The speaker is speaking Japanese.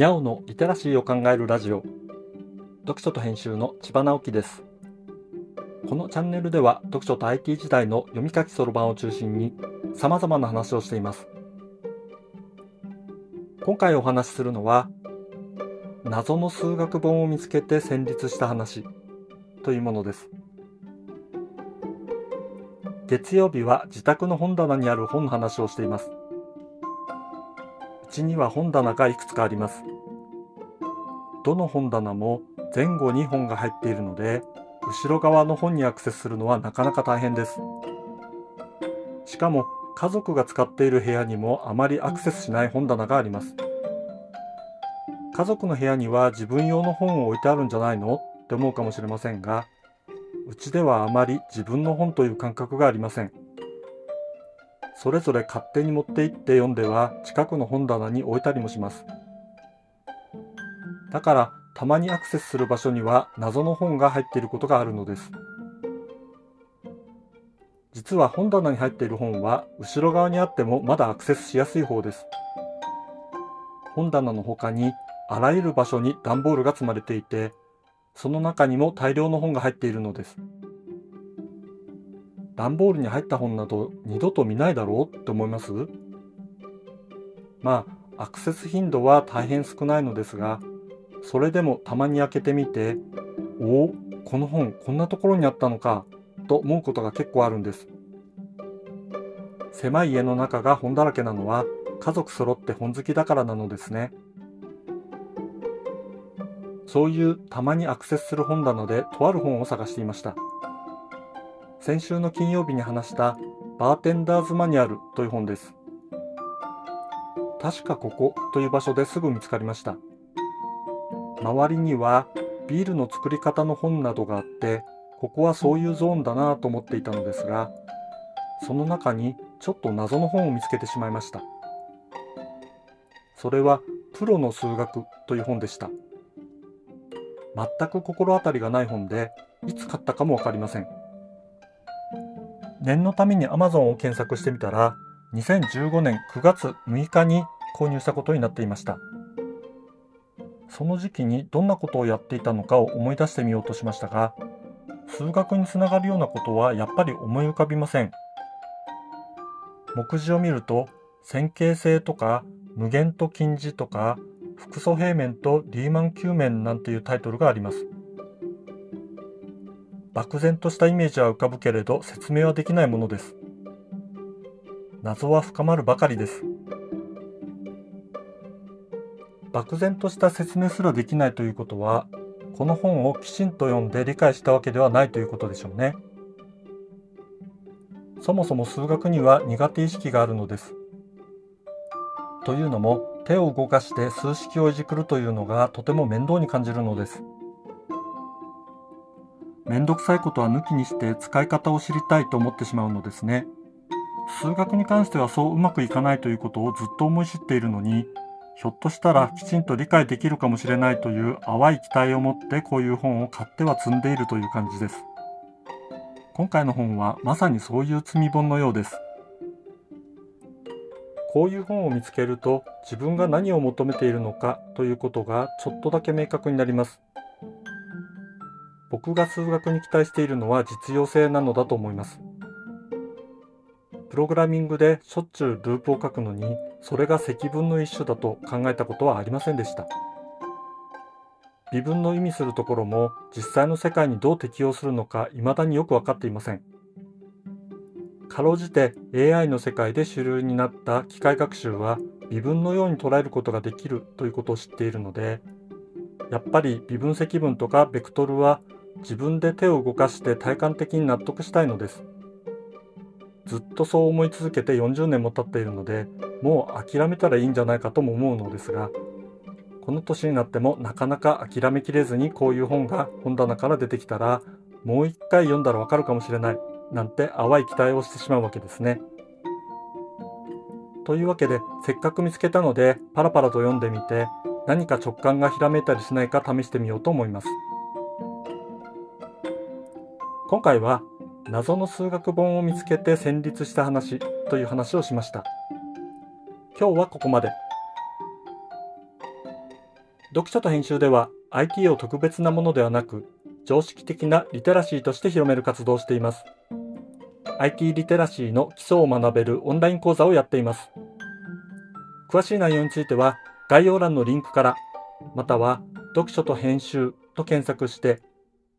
にゃおのリテラシーを考えるラジオ。読書と編集の千葉直樹です。このチャンネルでは読書と IT 時代の読み書きそろばんを中心に様々な話をしています。今回お話しするのは謎の数学本を見つけて戦慄した話というものです。月曜日は自宅の本棚にある本の話をしています。ちには本棚がいくつかあります。どの本棚も前後に本が入っているので、後ろ側の本にアクセスするのはなかなか大変です。しかも家族が使っている部屋にもあまりアクセスしない本棚があります。家族の部屋には自分用の本を置いてあるんじゃないの？って思うかもしれませんが、うちではあまり自分の本という感覚がありません。それぞれ勝手に持って行って読んでは近くの本棚に置いたりもします。だからたまにアクセスする場所には謎の本が入っていることがあるのです。実は本棚に入っている本は後ろ側にあってもまだアクセスしやすい方です。本棚の他にあらゆる場所に段ボールが積まれていて、その中にも大量の本が入っているのです。段ボールに入った本など二度と見ないだろうって思います？まあ、アクセス頻度は大変少ないのですが、それでもたまに開けてみて、おお、この本こんなところにあったのか、と思うことが結構あるんです。狭い家の中が本だらけなのは家族揃って本好きだからなのですね。そういうたまにアクセスする本棚でとある本を探していました。先週の金曜日に話したバーテンダーズマニュアルという本です。確かここという場所ですぐ見つかりました。周りにはビールの作り方の本などがあって、ここはそういうゾーンだなと思っていたのですが、その中にちょっと謎の本を見つけてしまいました。それはプロの数学という本でした。全く心当たりがない本で、いつ買ったかもわかりません。念のために Amazon を検索してみたら、2015年9月6日に購入したことになっていました。その時期にどんなことをやっていたのかを思い出してみようとしましたが、数学につながるようなことはやっぱり思い浮かびません。目次を見ると、線形性とか無限と近似とか複素平面とリーマン球面なんていうタイトルがあります。漠然としたイメージは浮かぶけれど説明はできないものです。謎は深まるばかりです。漠然とした説明すらできないということは、この本をきちんと読んで理解したわけではないということでしょうね。そもそも数学には苦手意識があるのです。というのも、手を動かして数式をいじくるというのがとても面倒に感じるのです。めんどくさいことは抜きにして使い方を知りたいと思ってしまうのですね。数学に関してはそううまくいかないということをずっと思い知っているのに、ひょっとしたらきちんと理解できるかもしれないという淡い期待を持ってこういう本を買っては積んでいるという感じです。今回の本はまさにそういう積み本のようです。こういう本を見つけると自分が何を求めているのかということがちょっとだけ明確になります。僕が数学に期待しているのは実用性なのだと思います。プログラミングでしょっちゅうループを書くのに、それが積分の一種だと考えたことはありませんでした。微分の意味するところも実際の世界にどう適用するのか未だによく分かっていません。かろうじて AI の世界で主流になった機械学習は微分のように捉えることができるということを知っているので、やっぱり微分積分とかベクトルは自分で手を動かして体感的に納得したいのです。ずっとそう思い続けて40年も経っているので、もう諦めたらいいんじゃないかとも思うのですが、この年になってもなかなか諦めきれずにこういう本が本棚から出てきたら、もう一回読んだらわかるかもしれない、なんて淡い期待をしてしまうわけですね。というわけで、せっかく見つけたので、パラパラと読んでみて、何か直感がひらめいたりしないか試してみようと思います。今回は謎の数学本を見つけて戦慄した話という話をしました。今日はここまで。読書と編集では IT を特別なものではなく、常識的なリテラシーとして広める活動をしています。IT リテラシーの基礎を学べるオンライン講座をやっています。詳しい内容については概要欄のリンクから、または読書と編集と検索して、